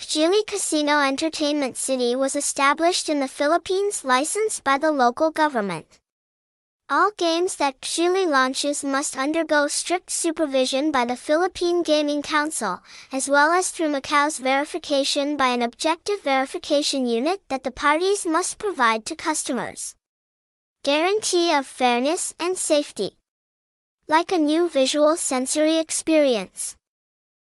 KKJILI Casino Entertainment City was established in the Philippines licensed by the local government. All games that KKJILI launches must undergo strict supervision by the Philippine Gaming Council, as well as through Macau's verification by an objective verification unit that the parties must provide to customers. Guarantee of fairness and safety. Like a new visual sensory experience.